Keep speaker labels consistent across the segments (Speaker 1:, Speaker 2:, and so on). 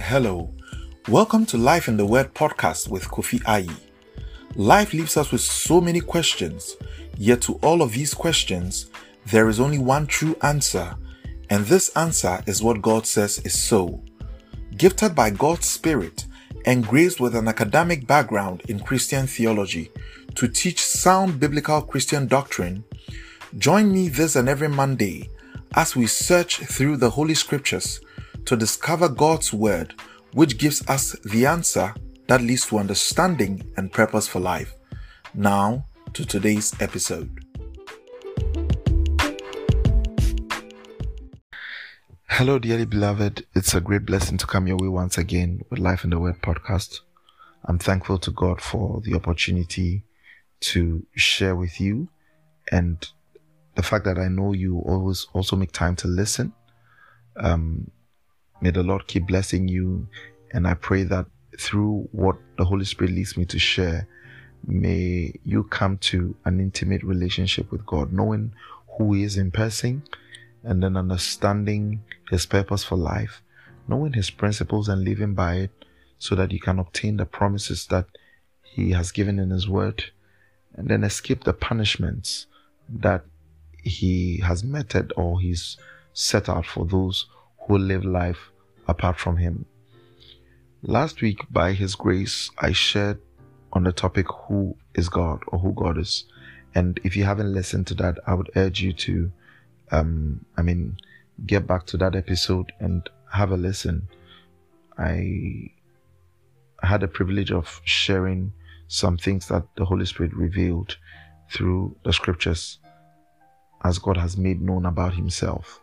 Speaker 1: Hello. Welcome to Life in the Word podcast with Kofi Ayi. Life leaves us with so many questions, yet to all of these questions, there is only one true answer, and this answer is what God says is so. Gifted by God's Spirit and graced with an academic background in Christian theology to teach sound biblical Christian doctrine, join me this and every Monday as we search through the Holy Scriptures to discover God's Word, which gives us the answer that leads to understanding and purpose for life. Now, to today's episode. Hello, dearly beloved. It's a great blessing to come your way once again with Life in the Word podcast. I'm thankful to God for the opportunity to share with you and the fact that I know you always also make time to listen. Um, May the Lord keep blessing you. And I pray that through what the Holy Spirit leads me to share, may you come to an intimate relationship with God, knowing who He is in person and then understanding His purpose for life, knowing His principles and living by it so that you can obtain the promises that He has given in His Word and then escape the punishments that He has meted or He's set out for those who live life apart from Him. Last week, by His grace, I shared on the topic who is God or who God is. And if you haven't listened to that, I would urge you to, um, I mean, get back to that episode and have a listen. I had the privilege of sharing some things that the Holy Spirit revealed through the scriptures as God has made known about Himself.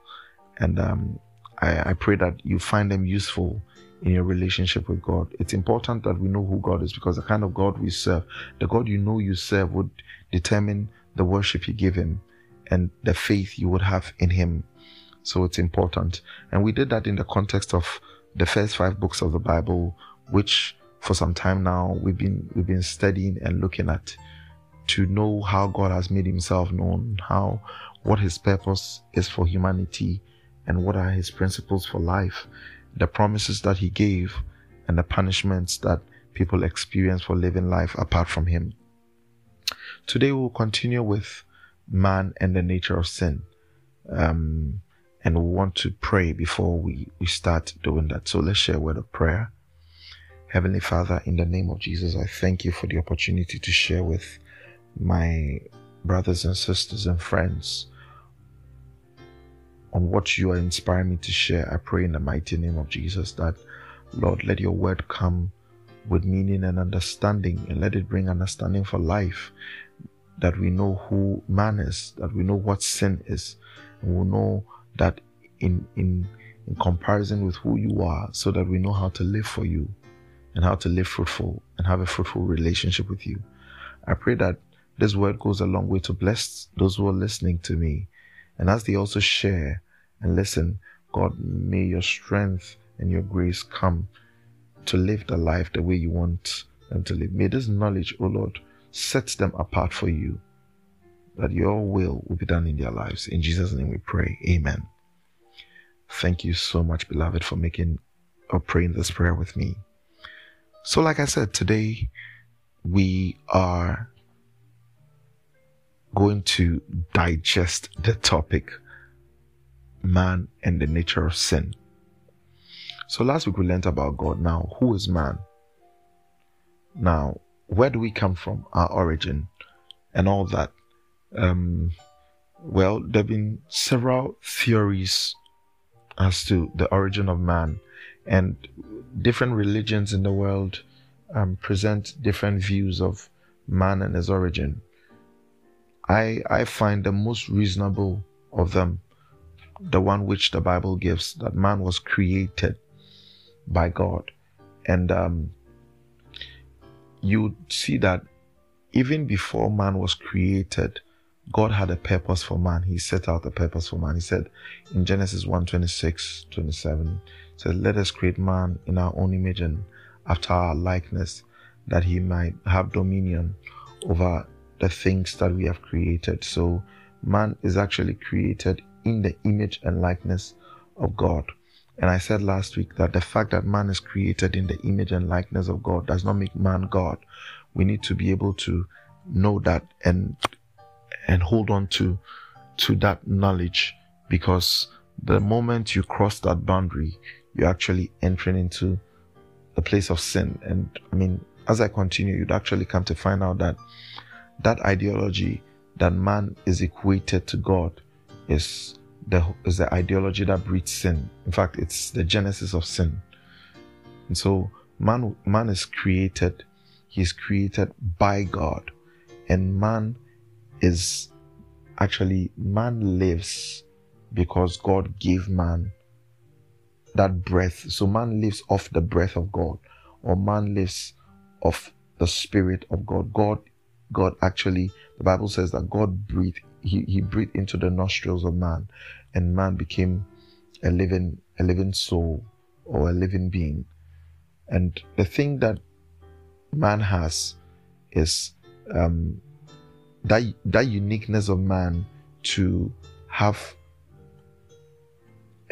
Speaker 1: And um, I, I pray that you find them useful in your relationship with God. It's important that we know who God is because the kind of God we serve, the God you know you serve would determine the worship you give him and the faith you would have in him. So it's important. And we did that in the context of the first five books of the Bible, which for some time now we've been we've been studying and looking at to know how God has made himself known, how what his purpose is for humanity and what are his principles for life, the promises that he gave, and the punishments that people experience for living life apart from him. Today we'll continue with man and the nature of sin. Um, and we want to pray before we, we start doing that. So let's share a word of prayer. Heavenly Father, in the name of Jesus, I thank you for the opportunity to share with my brothers and sisters and friends on what you are inspiring me to share. I pray in the mighty name of Jesus that, Lord, let your word come with meaning and understanding and let it bring understanding for life. That we know who man is, that we know what sin is, and we know that in, in, in comparison with who you are, so that we know how to live for you and how to live fruitful and have a fruitful relationship with you. I pray that this word goes a long way to bless those who are listening to me. And as they also share, and listen, God, may your strength and your grace come to live the life the way you want them to live. May this knowledge, O oh Lord, set them apart for you, that your will will be done in their lives. In Jesus' name we pray. Amen. Thank you so much, beloved, for making or praying this prayer with me. So, like I said, today we are going to digest the topic man and the nature of sin. So last week we learned about God. Now, who is man? Now, where do we come from? Our origin and all that. Um, well, there have been several theories as to the origin of man, and different religions in the world um, present different views of man and his origin. I I find the most reasonable of them the one which the Bible gives that man was created by God. And um, you see that even before man was created, God had a purpose for man. He set out a purpose for man. He said in Genesis 1 26, 27, said, Let us create man in our own image and after our likeness, that he might have dominion over the things that we have created. So man is actually created in the image and likeness of God. And I said last week that the fact that man is created in the image and likeness of God does not make man God. We need to be able to know that and and hold on to to that knowledge because the moment you cross that boundary, you're actually entering into a place of sin. And I mean, as I continue, you'd actually come to find out that that ideology that man is equated to God is the is the ideology that breeds sin. In fact, it's the genesis of sin. And so man man is created, he's created by God, and man is actually man lives because God gave man that breath. So man lives off the breath of God, or man lives off the spirit of God. God, God actually, the Bible says that God breathed, he, he breathed into the nostrils of man, and man became a living, a living soul or a living being. And the thing that man has is um, that that uniqueness of man to have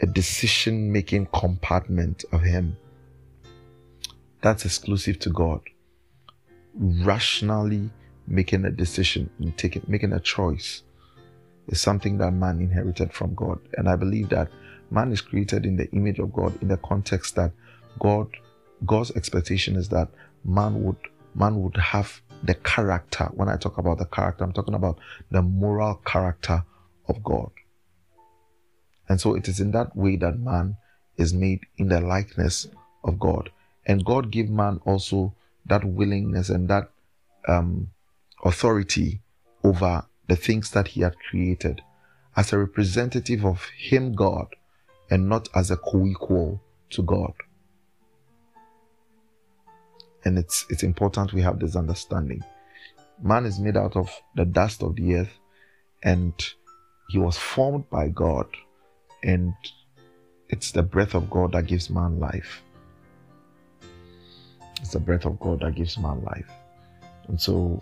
Speaker 1: a decision making compartment of him that's exclusive to God. Rationally making a decision and taking making a choice is something that man inherited from God. And I believe that man is created in the image of God in the context that God God's expectation is that man would man would have the character. When I talk about the character, I'm talking about the moral character of God. And so it is in that way that man is made in the likeness of God. And God gave man also that willingness and that um, authority over the things that he had created as a representative of him, God, and not as a co-equal to God. And it's, it's important we have this understanding. Man is made out of the dust of the earth and he was formed by God and it's the breath of God that gives man life. It's the breath of God that gives man life. And so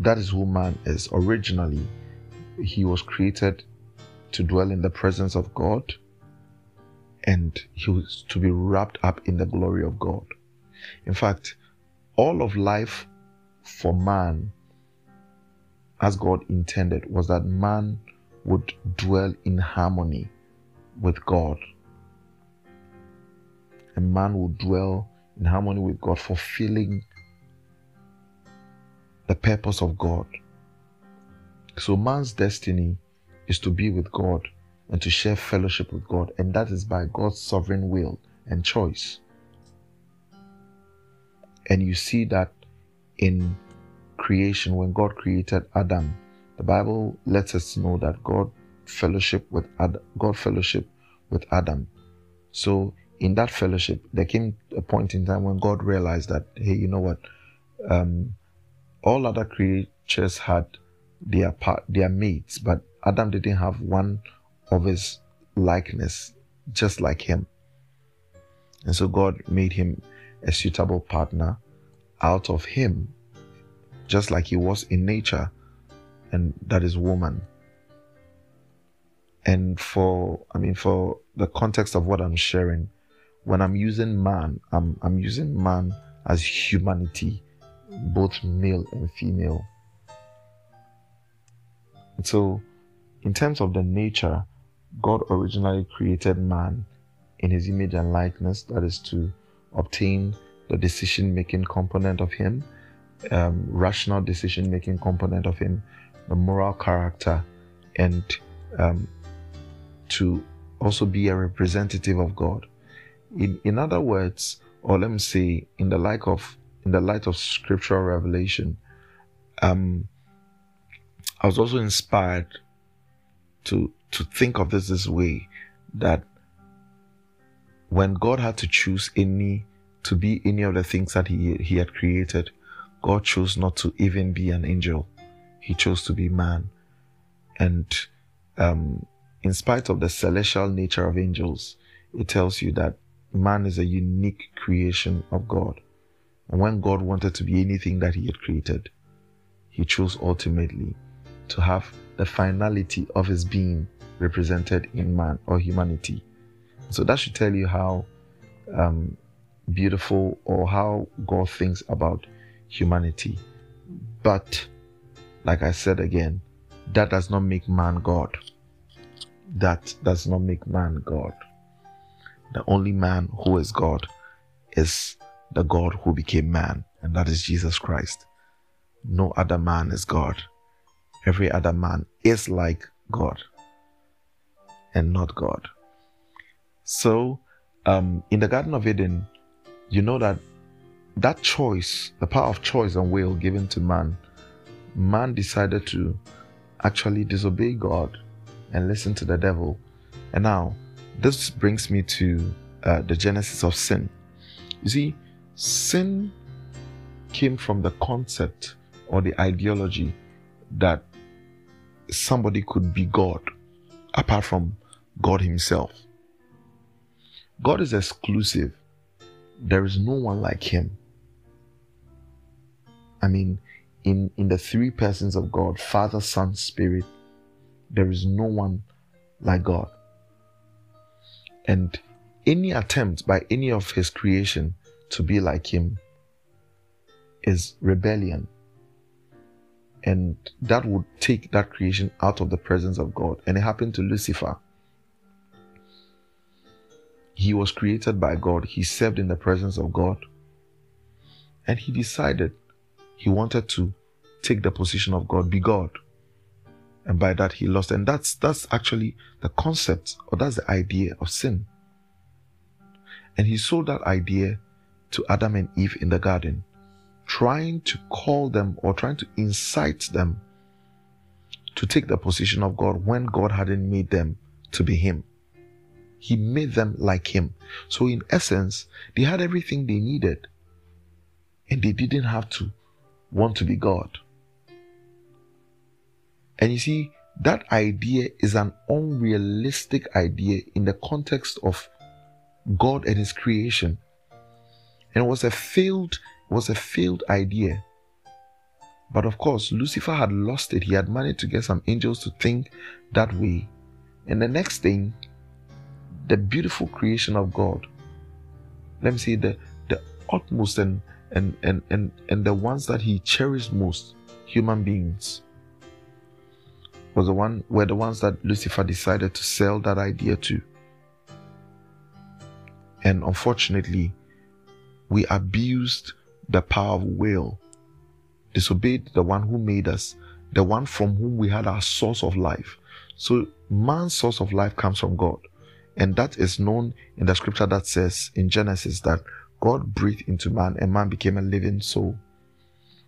Speaker 1: that is who man is. Originally, he was created to dwell in the presence of God and he was to be wrapped up in the glory of God. In fact, all of life for man, as God intended, was that man would dwell in harmony with God. And man would dwell in harmony with God, fulfilling the purpose of God. So man's destiny is to be with God and to share fellowship with God, and that is by God's sovereign will and choice. And you see that in creation, when God created Adam, the Bible lets us know that God fellowship with Adam, God fellowship with Adam. So in that fellowship, there came a point in time when God realized that, hey, you know what? Um, all other creatures had their part, their mates, but Adam didn't have one of his likeness, just like him. And so God made him a suitable partner out of him, just like he was in nature, and that is woman. And for, I mean, for the context of what I'm sharing, when I'm using man, I'm, I'm using man as humanity, both male and female. So, in terms of the nature, God originally created man in his image and likeness, that is to obtain the decision making component of him, um, rational decision making component of him, the moral character, and um, to also be a representative of God. In, in other words, or let me say, in the light of in the light of scriptural revelation, um, I was also inspired to to think of this this way that when God had to choose any to be any of the things that he, he had created, God chose not to even be an angel. He chose to be man. And um, in spite of the celestial nature of angels, it tells you that man is a unique creation of God. And when God wanted to be anything that he had created, he chose ultimately to have the finality of his being represented in man or humanity. So that should tell you how um, beautiful or how God thinks about humanity. But, like I said again, that does not make man God. That does not make man God. The only man who is God is the God who became man, and that is Jesus Christ. No other man is God. Every other man is like God and not God. So, um, in the Garden of Eden, you know that that choice, the power of choice and will given to man, man decided to actually disobey God and listen to the devil. And now, this brings me to uh, the genesis of sin. You see, sin came from the concept or the ideology that somebody could be God apart from God Himself. God is exclusive. There is no one like Him. I mean, in, in the three persons of God, Father, Son, Spirit, there is no one like God. And any attempt by any of His creation to be like Him is rebellion. And that would take that creation out of the presence of God. And it happened to Lucifer. He was created by God, he served in the presence of God, and he decided he wanted to take the position of God, be God. And by that he lost. And that's that's actually the concept, or that's the idea of sin. And he sold that idea to Adam and Eve in the garden, trying to call them or trying to incite them to take the position of God when God hadn't made them to be Him. He made them like him. So in essence, they had everything they needed. And they didn't have to want to be God. And you see, that idea is an unrealistic idea in the context of God and his creation. And it was a failed, was a failed idea. But of course, Lucifer had lost it. He had managed to get some angels to think that way. And the next thing, the beautiful creation of God. Let me say the the utmost and and and and, and the ones that he cherished most, human beings, was the one were the ones that Lucifer decided to sell that idea to. And unfortunately, we abused the power of will, disobeyed the one who made us, the one from whom we had our source of life. So man's source of life comes from God. And that is known in the scripture that says in Genesis that God breathed into man and man became a living soul.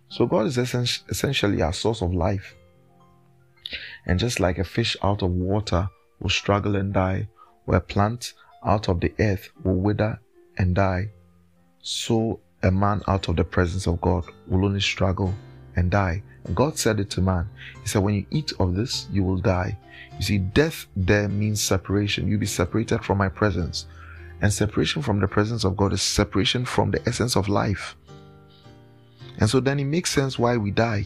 Speaker 1: So God is essentially our source of life. And just like a fish out of water will struggle and die, or a plant out of the earth will wither and die, so a man out of the presence of God will only struggle and die. God said it to man. He said, When you eat of this, you will die. You see, death there means separation. You'll be separated from my presence. And separation from the presence of God is separation from the essence of life. And so then it makes sense why we die.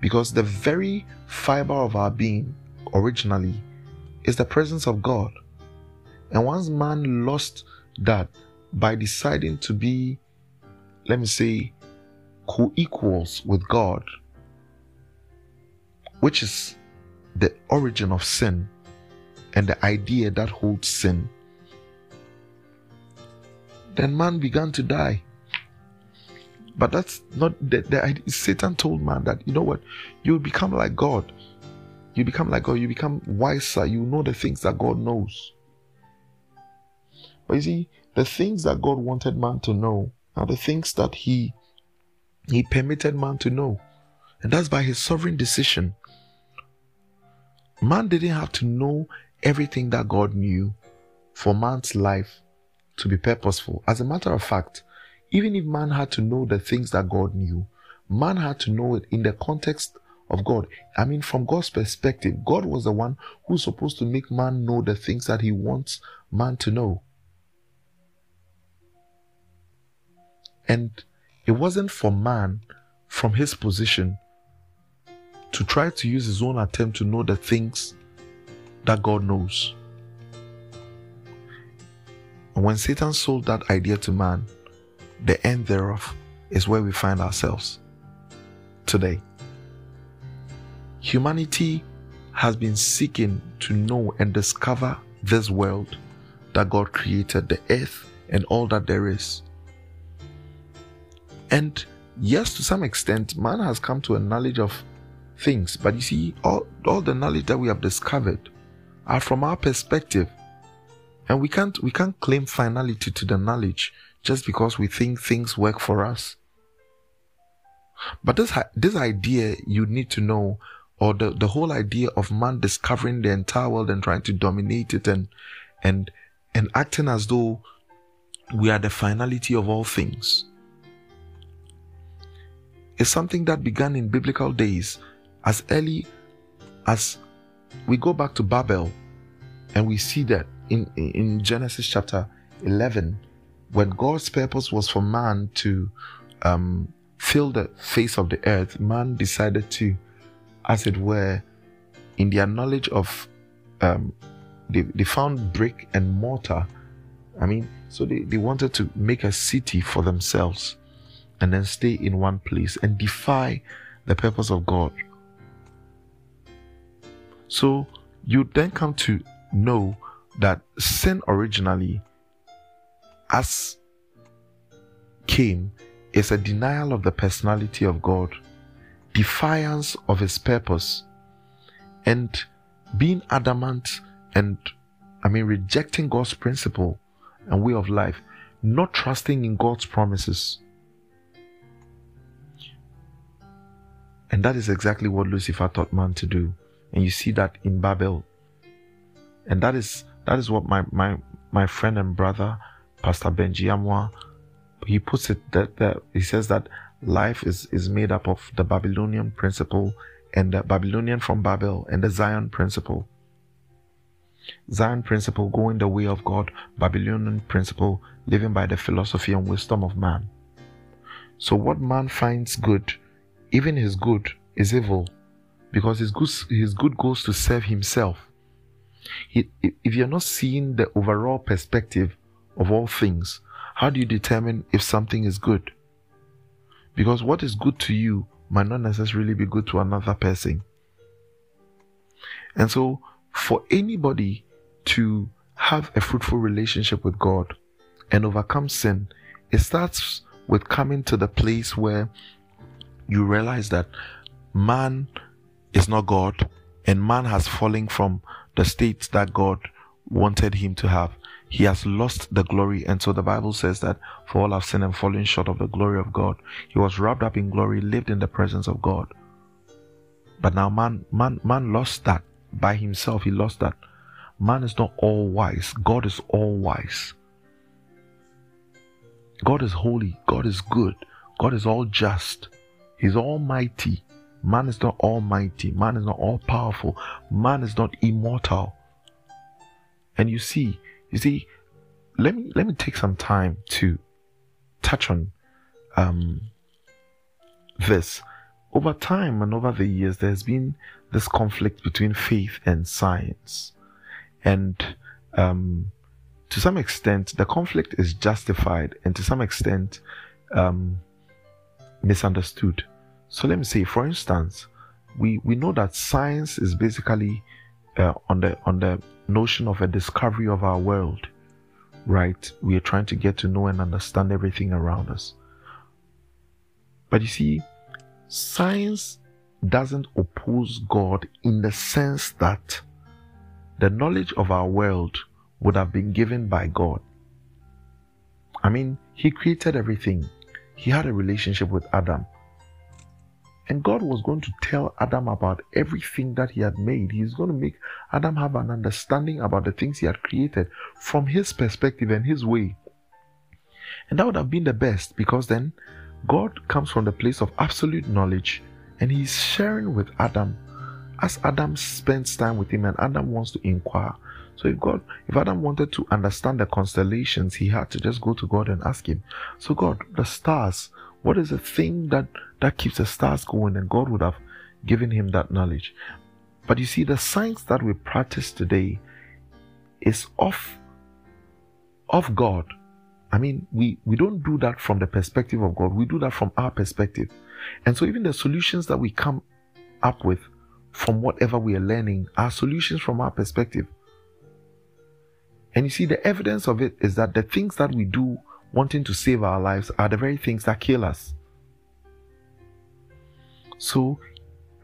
Speaker 1: Because the very fiber of our being originally is the presence of God. And once man lost that by deciding to be, let me say, co equals with God, which is the origin of sin and the idea that holds sin, then man began to die. But that's not the, the idea. Satan told man that, you know what, you become like God. You become like God, you become wiser, you know the things that God knows. But you see, the things that God wanted man to know are the things that He He permitted man to know. And that's by his sovereign decision. Man didn't have to know everything that God knew for man's life to be purposeful. As a matter of fact, even if man had to know the things that God knew, man had to know it in the context of God. I mean, from God's perspective, God was the one who's supposed to make man know the things that he wants man to know. And it wasn't for man from his position to try to use his own attempt to know the things that God knows. And when Satan sold that idea to man, the end thereof is where we find ourselves today. Humanity has been seeking to know and discover this world that God created, the earth and all that there is. And yes, to some extent, man has come to a knowledge of things, but you see, all, all the knowledge that we have discovered are from our perspective. And we can't we can't claim finality to the knowledge just because we think things work for us. But this this idea you need to know, or the, the whole idea of man discovering the entire world and trying to dominate it and and and acting as though we are the finality of all things is something that began in biblical days as early as we go back to Babel and we see that in, in Genesis chapter 11, when God's purpose was for man to um, fill the face of the earth, man decided to, as it were, in their knowledge of, um, they, they found brick and mortar. I mean, so they, they wanted to make a city for themselves and then stay in one place and defy the purpose of God. So you then come to know that sin originally, as came, is a denial of the personality of God, defiance of his purpose, and being adamant and I mean rejecting God's principle and way of life, not trusting in God's promises. And that is exactly what Lucifer taught man to do. And you see that in Babel. And that is that is what my my my friend and brother, Pastor Benji Amwa, he puts it that, that he says that life is, is made up of the Babylonian principle and the Babylonian from Babel and the Zion principle. Zion principle going the way of God, Babylonian principle living by the philosophy and wisdom of man. So what man finds good even his good is evil because his good, his good goes to serve himself. He, if you're not seeing the overall perspective of all things, how do you determine if something is good? Because what is good to you might not necessarily be good to another person. And so, for anybody to have a fruitful relationship with God and overcome sin, it starts with coming to the place where you realize that man is not God and man has fallen from the state that God wanted him to have. He has lost the glory. And so the Bible says that for all have sinned and fallen short of the glory of God. He was wrapped up in glory, lived in the presence of God. But now man, man, man lost that by himself. He lost that. Man is not all wise. God is all wise. God is holy. God is good. God is all just. He's almighty. Man is not almighty. Man is not all powerful. Man is not immortal. And you see, you see, let me let me take some time to touch on um, this. Over time and over the years, there's been this conflict between faith and science, and um, to some extent, the conflict is justified, and to some extent, um, misunderstood. So let me say, for instance, we, we know that science is basically uh, on the on the notion of a discovery of our world, right? We are trying to get to know and understand everything around us. But you see, science doesn't oppose God in the sense that the knowledge of our world would have been given by God. I mean, He created everything. He had a relationship with Adam. And God was going to tell Adam about everything that he had made. He's going to make Adam have an understanding about the things he had created from his perspective and his way. And that would have been the best because then God comes from the place of absolute knowledge and he's sharing with Adam as Adam spends time with him and Adam wants to inquire. So if God, if Adam wanted to understand the constellations, he had to just go to God and ask him. So God, the stars, what is the thing that that keeps the stars going? And God would have given him that knowledge. But you see, the science that we practice today is off of God. I mean, we, we don't do that from the perspective of God. We do that from our perspective. And so even the solutions that we come up with from whatever we are learning are solutions from our perspective. And you see, the evidence of it is that the things that we do wanting to save our lives are the very things that kill us. So,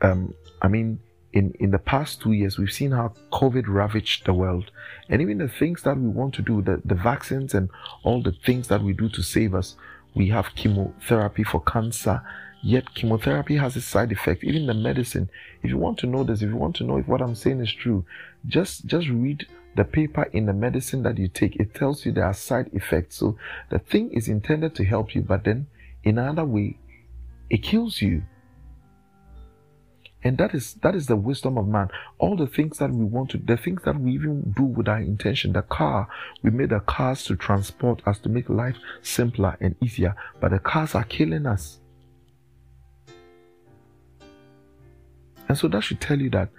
Speaker 1: um, I mean, in, in the past two years, we've seen how COVID ravaged the world. And even the things that we want to do, the, the vaccines and all the things that we do to save us, we have chemotherapy for cancer. Yet chemotherapy has a side effect. Even the medicine. If you want to know this, if you want to know if what I'm saying is true, just just read the paper in the medicine that you take. It tells you there are side effects. So the thing is intended to help you, but then in another way, it kills you. And that is that is the wisdom of man. All the things that we want to, the things that we even do with our intention. The car, we made the cars to transport us to make life simpler and easier, but the cars are killing us. And so that should tell you that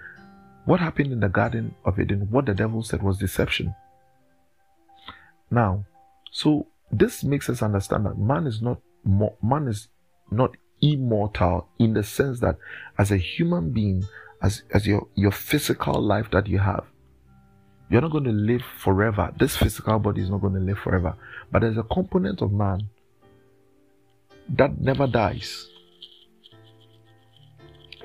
Speaker 1: what happened in the Garden of Eden, what the devil said was deception. Now, so this makes us understand that man is not man is not immortal in the sense that as a human being, as, as your, your physical life that you have, you're not going to live forever. This physical body is not going to live forever. But there's a component of man that never dies.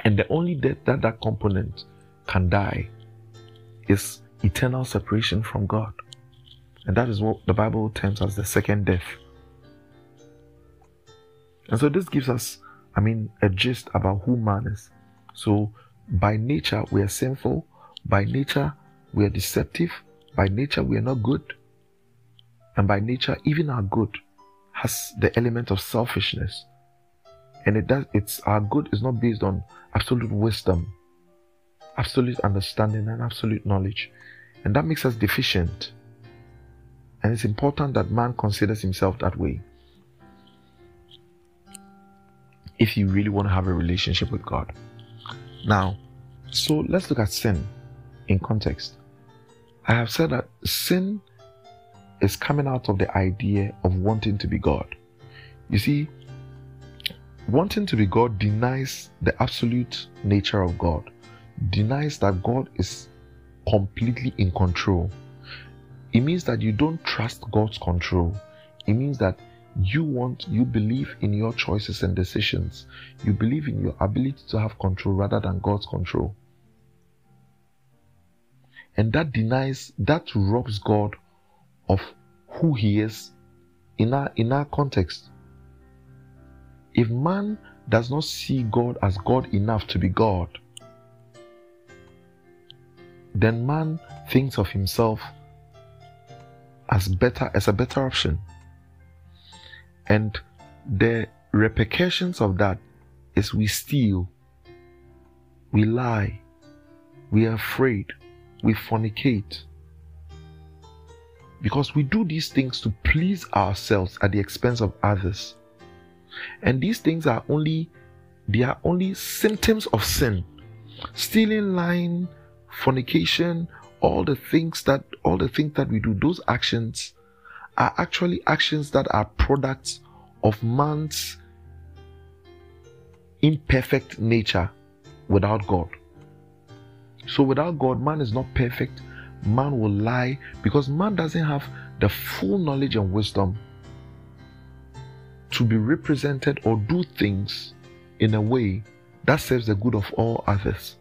Speaker 1: And the only death that that component can die is eternal separation from God. And that is what the Bible terms as the second death. And so this gives us I mean, a gist about who man is. So, by nature, we are sinful. By nature, we are deceptive. By nature, we are not good. And by nature, even our good has the element of selfishness. And it does, it's our good is not based on absolute wisdom, absolute understanding, and absolute knowledge. And that makes us deficient. And it's important that man considers himself that way if you really want to have a relationship with God. Now, so let's look at sin in context. I have said that sin is coming out of the idea of wanting to be God. You see, wanting to be God denies the absolute nature of God, denies that God is completely in control. It means that you don't trust God's control. It means that you want, you believe in your choices and decisions. You believe in your ability to have control rather than God's control. And that denies, that robs God of who he is in our, in our context. If man does not see God as God enough to be God, then man thinks of himself as better as a better option. And the repercussions of that is we steal, we lie, we are afraid, we fornicate. Because we do these things to please ourselves at the expense of others. And these things are only they are only symptoms of sin. Stealing, lying, fornication, all the things that all the things that we do, those actions are actually actions that are products of man's imperfect nature without God. So, without God, man is not perfect. Man will lie because man doesn't have the full knowledge and wisdom to be represented or do things in a way that serves the good of all others.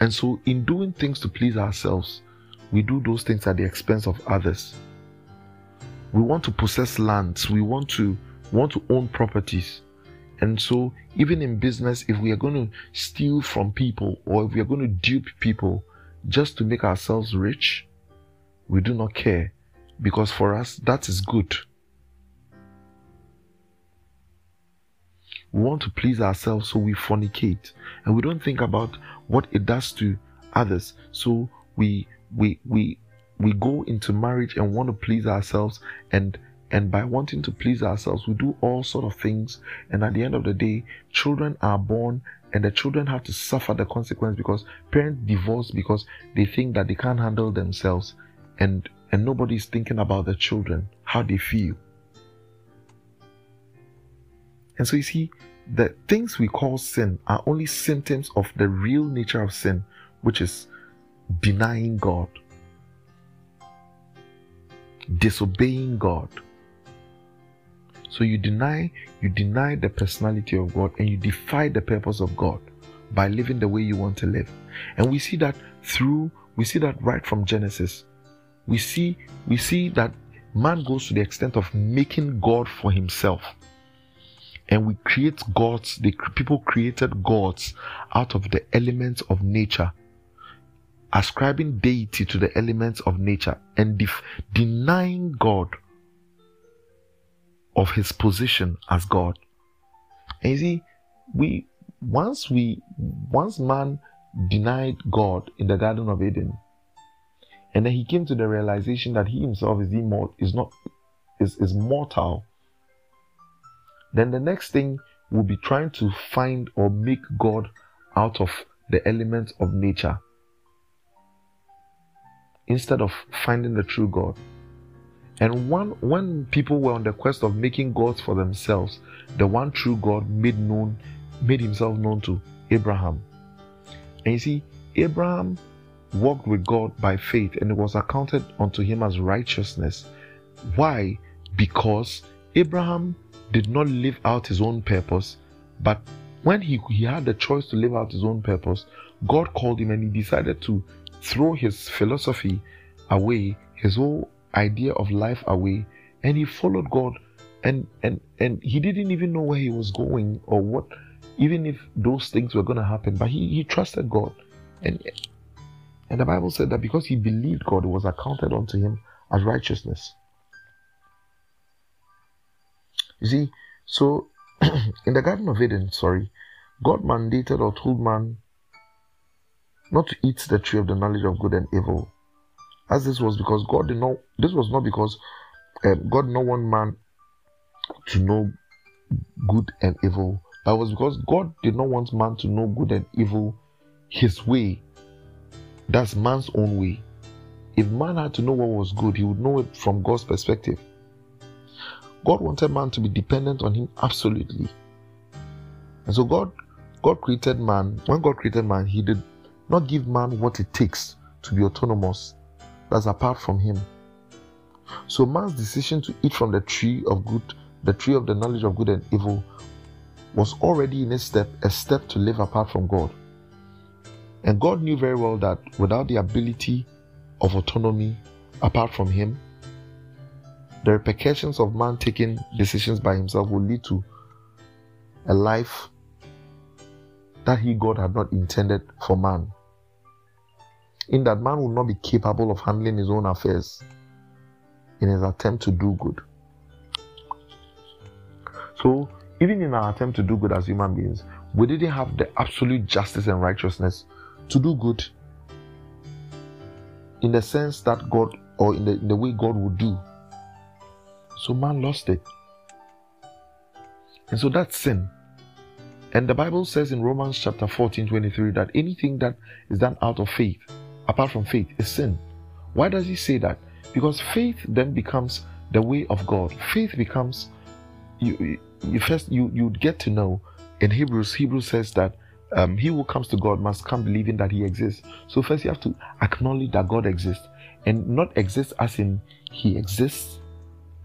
Speaker 1: And so, in doing things to please ourselves, we do those things at the expense of others. We want to possess lands, we want to want to own properties. And so, even in business, if we are going to steal from people or if we are going to dupe people just to make ourselves rich, we do not care because for us that is good. Want to please ourselves, so we fornicate and we don't think about what it does to others. So we we we we go into marriage and want to please ourselves and and by wanting to please ourselves we do all sort of things and at the end of the day children are born and the children have to suffer the consequence because parents divorce because they think that they can't handle themselves and and nobody's thinking about the children, how they feel. And so you see, the things we call sin are only symptoms of the real nature of sin, which is denying God, disobeying God. So you deny, you deny the personality of God and you defy the purpose of God by living the way you want to live. And we see that through, we see that right from Genesis. We see, we see that man goes to the extent of making God for himself and we create gods. The people created gods out of the elements of nature ascribing deity to the elements of nature and def- denying god of his position as god. And you see we once we once man denied god in the garden of eden and then he came to the realization that he himself is immortal is not is, is mortal then the next thing will be trying to find or make God out of the elements of nature instead of finding the true God. And one, when people were on the quest of making gods for themselves, the one true God made known, made himself known to Abraham. And you see, Abraham walked with God by faith, and it was accounted unto him as righteousness. Why? Because Abraham did not live out his own purpose, but when he, he had the choice to live out his own purpose, God called him and he decided to throw his philosophy away, his whole idea of life away, and he followed God. And and and he didn't even know where he was going or what even if those things were going to happen but he, he trusted god. And and the bible said that because he believed god it was accounted unto him as righteousness you see, so in the Garden of Eden, sorry, God mandated or told man not to eat the tree of the knowledge of good and evil. As this was because God did not, this was not because um, God did not want man to know good and evil, That was because God did not want man to know good and evil his way. That's man's own way. If man had to know what was good, he would know it from God's perspective. God wanted man to be dependent on him absolutely. And so God God created man. When God created man, he did not give man what it takes to be autonomous. That's apart from him. So man's decision to eat from the tree of good, the tree of the knowledge of good and evil, was already in a step, a step to live apart from God. And God knew very well that without the ability of autonomy apart from him, the repercussions of man taking decisions by himself will lead to a life that he, God, had not intended for man. In that man will not be capable of handling his own affairs in his attempt to do good. So, even in our attempt to do good as human beings, we didn't have the absolute justice and righteousness to do good in the sense that God, or in the, in the way God would do so man lost it. And so that's sin. And the Bible says in Romans chapter 14, 23 that anything that is done out of faith, apart from faith, is sin. Why does he say that? Because faith then becomes the way of God. Faith becomes you, you first you you get to know in Hebrews, Hebrews says that um, he who comes to God must come believing that he exists. So first you have to acknowledge that God exists and not exist as in he exists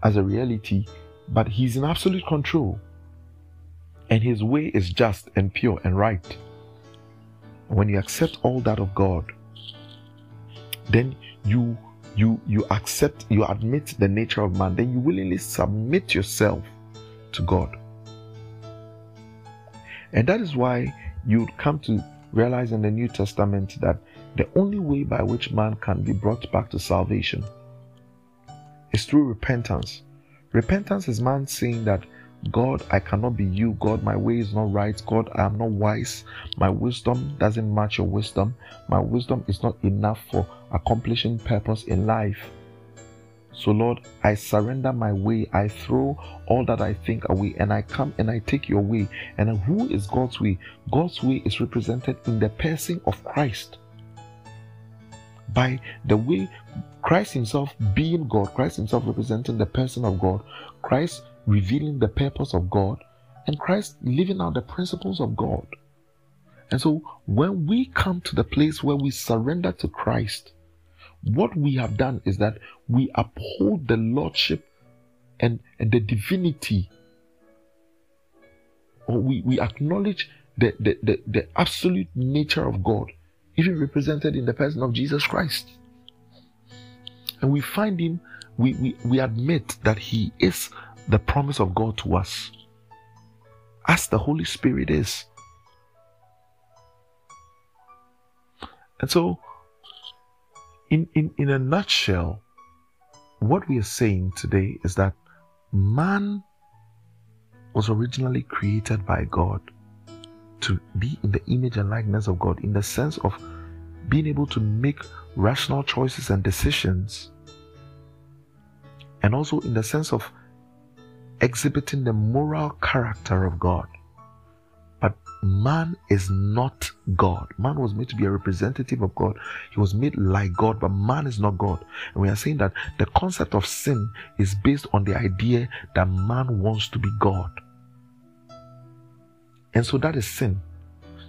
Speaker 1: as a reality, but He's in absolute control. And His way is just and pure and right. When you accept all that of God, then you you you accept you admit the nature of man then you willingly submit yourself to god and that is why you come to realize in the new testament that the only way by which man can be brought back to salvation is through repentance. Repentance is man saying that God, I cannot be you. God, my way is not right. God, I am not wise. My wisdom doesn't match your wisdom. My wisdom is not enough for accomplishing purpose in life. So, Lord, I surrender my way. I throw all that I think away and I come and I take your way. And who is God's way? God's way is represented in the person of Christ. By the way Christ Himself being God, Christ Himself representing the person of God, Christ revealing the purpose of God, and Christ living out the principles of God. And so when we come to the place where we surrender to Christ, what we have done is that we uphold the lordship and, and the divinity, or we, we acknowledge the, the, the, the absolute nature of God, even represented in the person of Jesus Christ. And we find him, we, we, we admit that he is the promise of God to us, as the Holy Spirit is. And so, in, in, in a nutshell, what we are saying today is that man was originally created by God to be in the image and likeness of God in the sense of being able to make rational choices and decisions, and also in the sense of exhibiting the moral character of God. But man is not God. Man was made to be a representative of God. He was made like God, but man is not God. And we are saying that the concept of sin is based on the idea that man wants to be God. And so that is sin.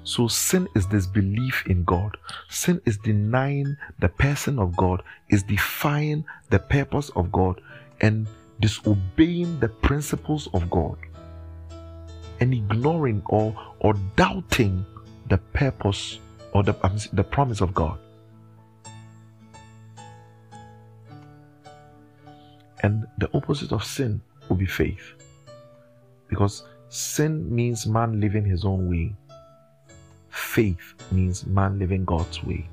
Speaker 1: So sin is disbelief in God. Sin is denying the person of God, is defying the purpose of God, and disobeying the principles of God, and ignoring or or doubting the purpose or the, the promise of God. And the opposite of sin will be faith. Because sin means man living his own way, faith means man living God's way.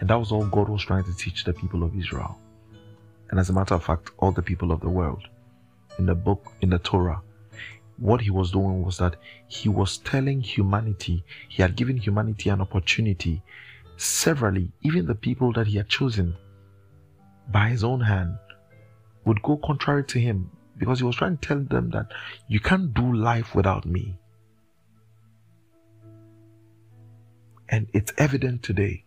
Speaker 1: And that was all God was trying to teach the people of Israel. And as a matter of fact, all the people of the world. In the book, in the Torah, what he was doing was that he was telling humanity, he had given humanity an opportunity, severally, even the people that he had chosen by his own hand would go contrary to him because he was trying to tell them that you can't do life without me. And it's evident today.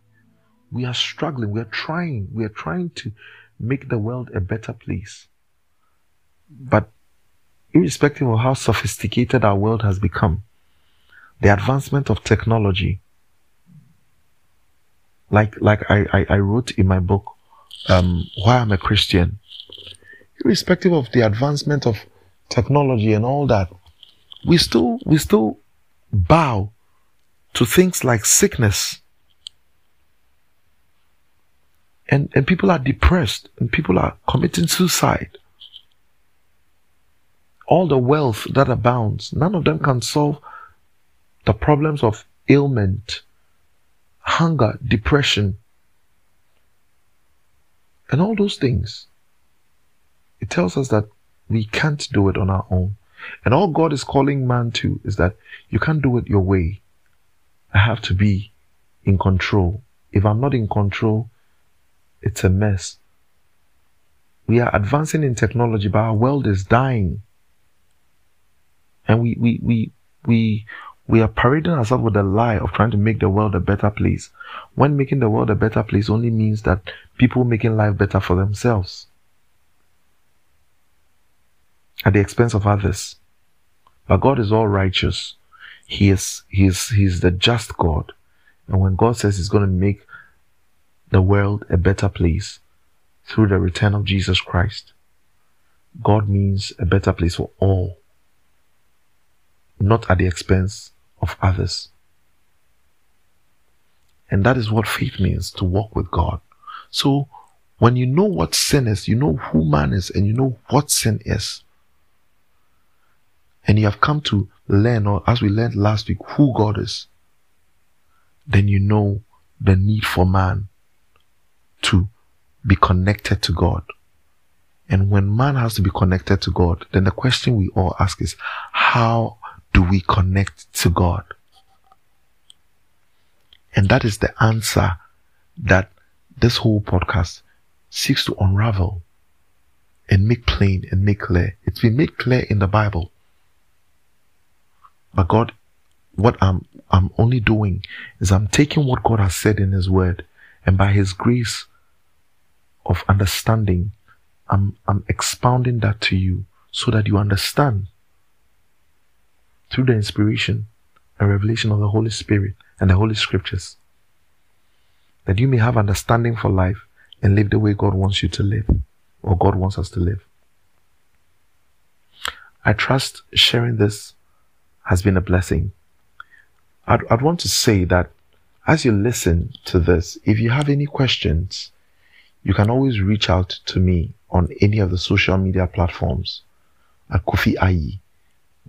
Speaker 1: We are struggling. We are trying. We are trying to make the world a better place. But irrespective of how sophisticated our world has become, the advancement of technology, like like I, I, I wrote in my book, um, Why I'm a Christian, irrespective of the advancement of technology and all that, we still we still bow to things like sickness. And, and people are depressed and people are committing suicide. All the wealth that abounds, none of them can solve the problems of ailment, hunger, depression, and all those things. It tells us that we can't do it on our own. And all God is calling man to is that you can't do it your way. I have to be in control. If I'm not in control, it's a mess. We are advancing in technology, but our world is dying. And we, we, we, we, we are parading ourselves with the lie of trying to make the world a better place. When making the world a better place only means that people making life better for themselves at the expense of others. But God is all righteous. He is, he is, he is the just God. And when God says he's going to make the world a better place through the return of Jesus Christ, God means a better place for all, not at the expense of others. And that is what faith means to walk with God. So when you know what sin is, you know who man is, and you know what sin is, and you have come to learn, or as we learned last week, who God is, then you know the need for man to be connected to God. And when man has to be connected to God, then the question we all ask is, how do we connect to God? And that is the answer that this whole podcast seeks to unravel and make plain and make clear. It's been made clear in the Bible. But God, what I'm, I'm only doing is I'm taking what God has said in His Word and by His grace, of understanding, I'm, I'm expounding that to you so that you understand through the inspiration and revelation of the Holy Spirit and the Holy Scriptures that you may have understanding for life and live the way God wants you to live or God wants us to live. I trust sharing this has been a blessing. I'd, I'd want to say that as you listen to this, if you have any questions, you can always reach out to me on any of the social media platforms at Kofi Ayi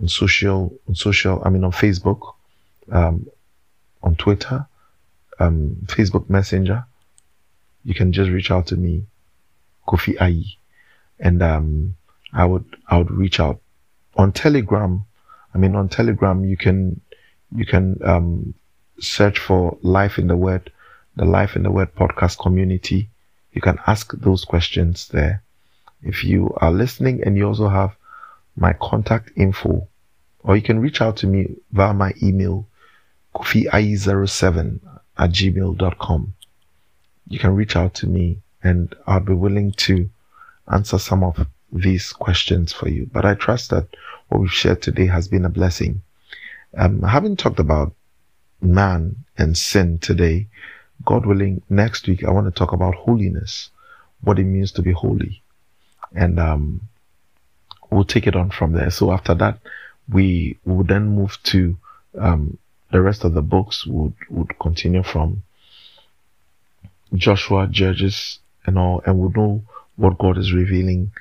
Speaker 1: on social, on social, I mean on Facebook, um, on Twitter, um, Facebook Messenger. You can just reach out to me, Kofi Ayi, and um, I would I would reach out on Telegram. I mean on Telegram you can you can um, search for Life in the Word, the Life in the Word podcast community. You can ask those questions there. If you are listening and you also have my contact info, or you can reach out to me via my email, kofi07 at gmail.com. You can reach out to me and I'll be willing to answer some of these questions for you. But I trust that what we've shared today has been a blessing. Um, having talked about man and sin today, God willing, next week I want to talk about holiness, what it means to be holy. And um, we'll take it on from there. So after that, we will then move to um, the rest of the books would would continue from Joshua, Judges, and all, and we'll know what God is revealing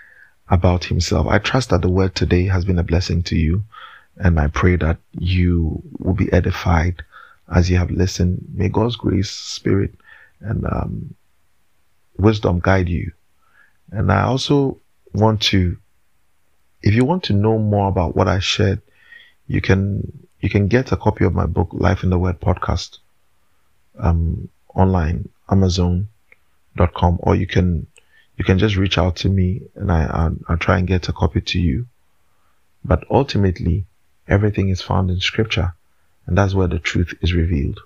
Speaker 1: about Himself. I trust that the word today has been a blessing to you, and I pray that you will be edified as you have listened. May God's grace, Spirit, and um, wisdom guide you. And I also want to, if you want to know more about what I shared, you can you can get a copy of my book, Life in the Word podcast, um, online, Amazon.com, or you can you can just reach out to me and I I'll, I'll try and get a copy to you. But ultimately, everything is found in Scripture. And that's where the truth is revealed.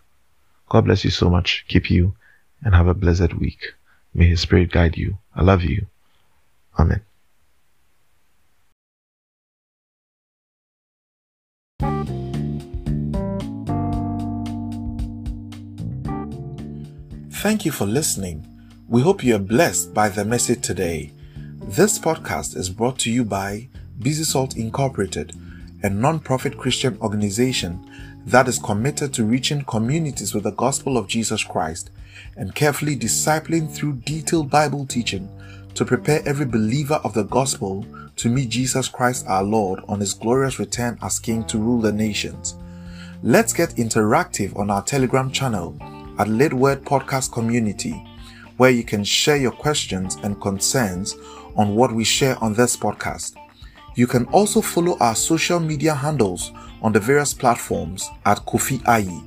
Speaker 1: God bless you so much. Keep you and have a blessed week. May His Spirit guide you. I love you. Amen. Thank you for listening. We hope you are blessed by the message today. This podcast is brought to you by Busy Salt Incorporated, a non-profit Christian organization that is committed to reaching communities with the gospel of Jesus Christ and carefully discipling through detailed Bible teaching to prepare every believer of the gospel to meet Jesus Christ our Lord on his glorious return as King to rule the nations. Let's get interactive on our Telegram channel at Lit Word Podcast Community, where you can share your questions and concerns on what we share on this podcast. You can also follow our social media handles on the various platforms at Kofi Ayi.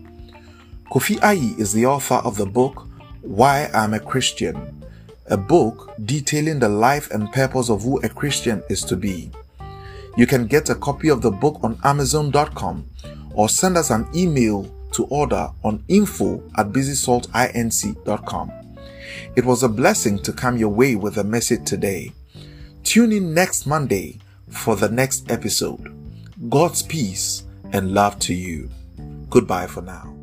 Speaker 1: Kofi Ayi is the author of the book Why I'm a Christian, a book detailing the life and purpose of who a Christian is to be. You can get a copy of the book on Amazon.com or send us an email to order on info at busysaltinc.com. It was a blessing to come your way with a message today. Tune in next Monday for the next episode. God's peace and love to you. Goodbye for now.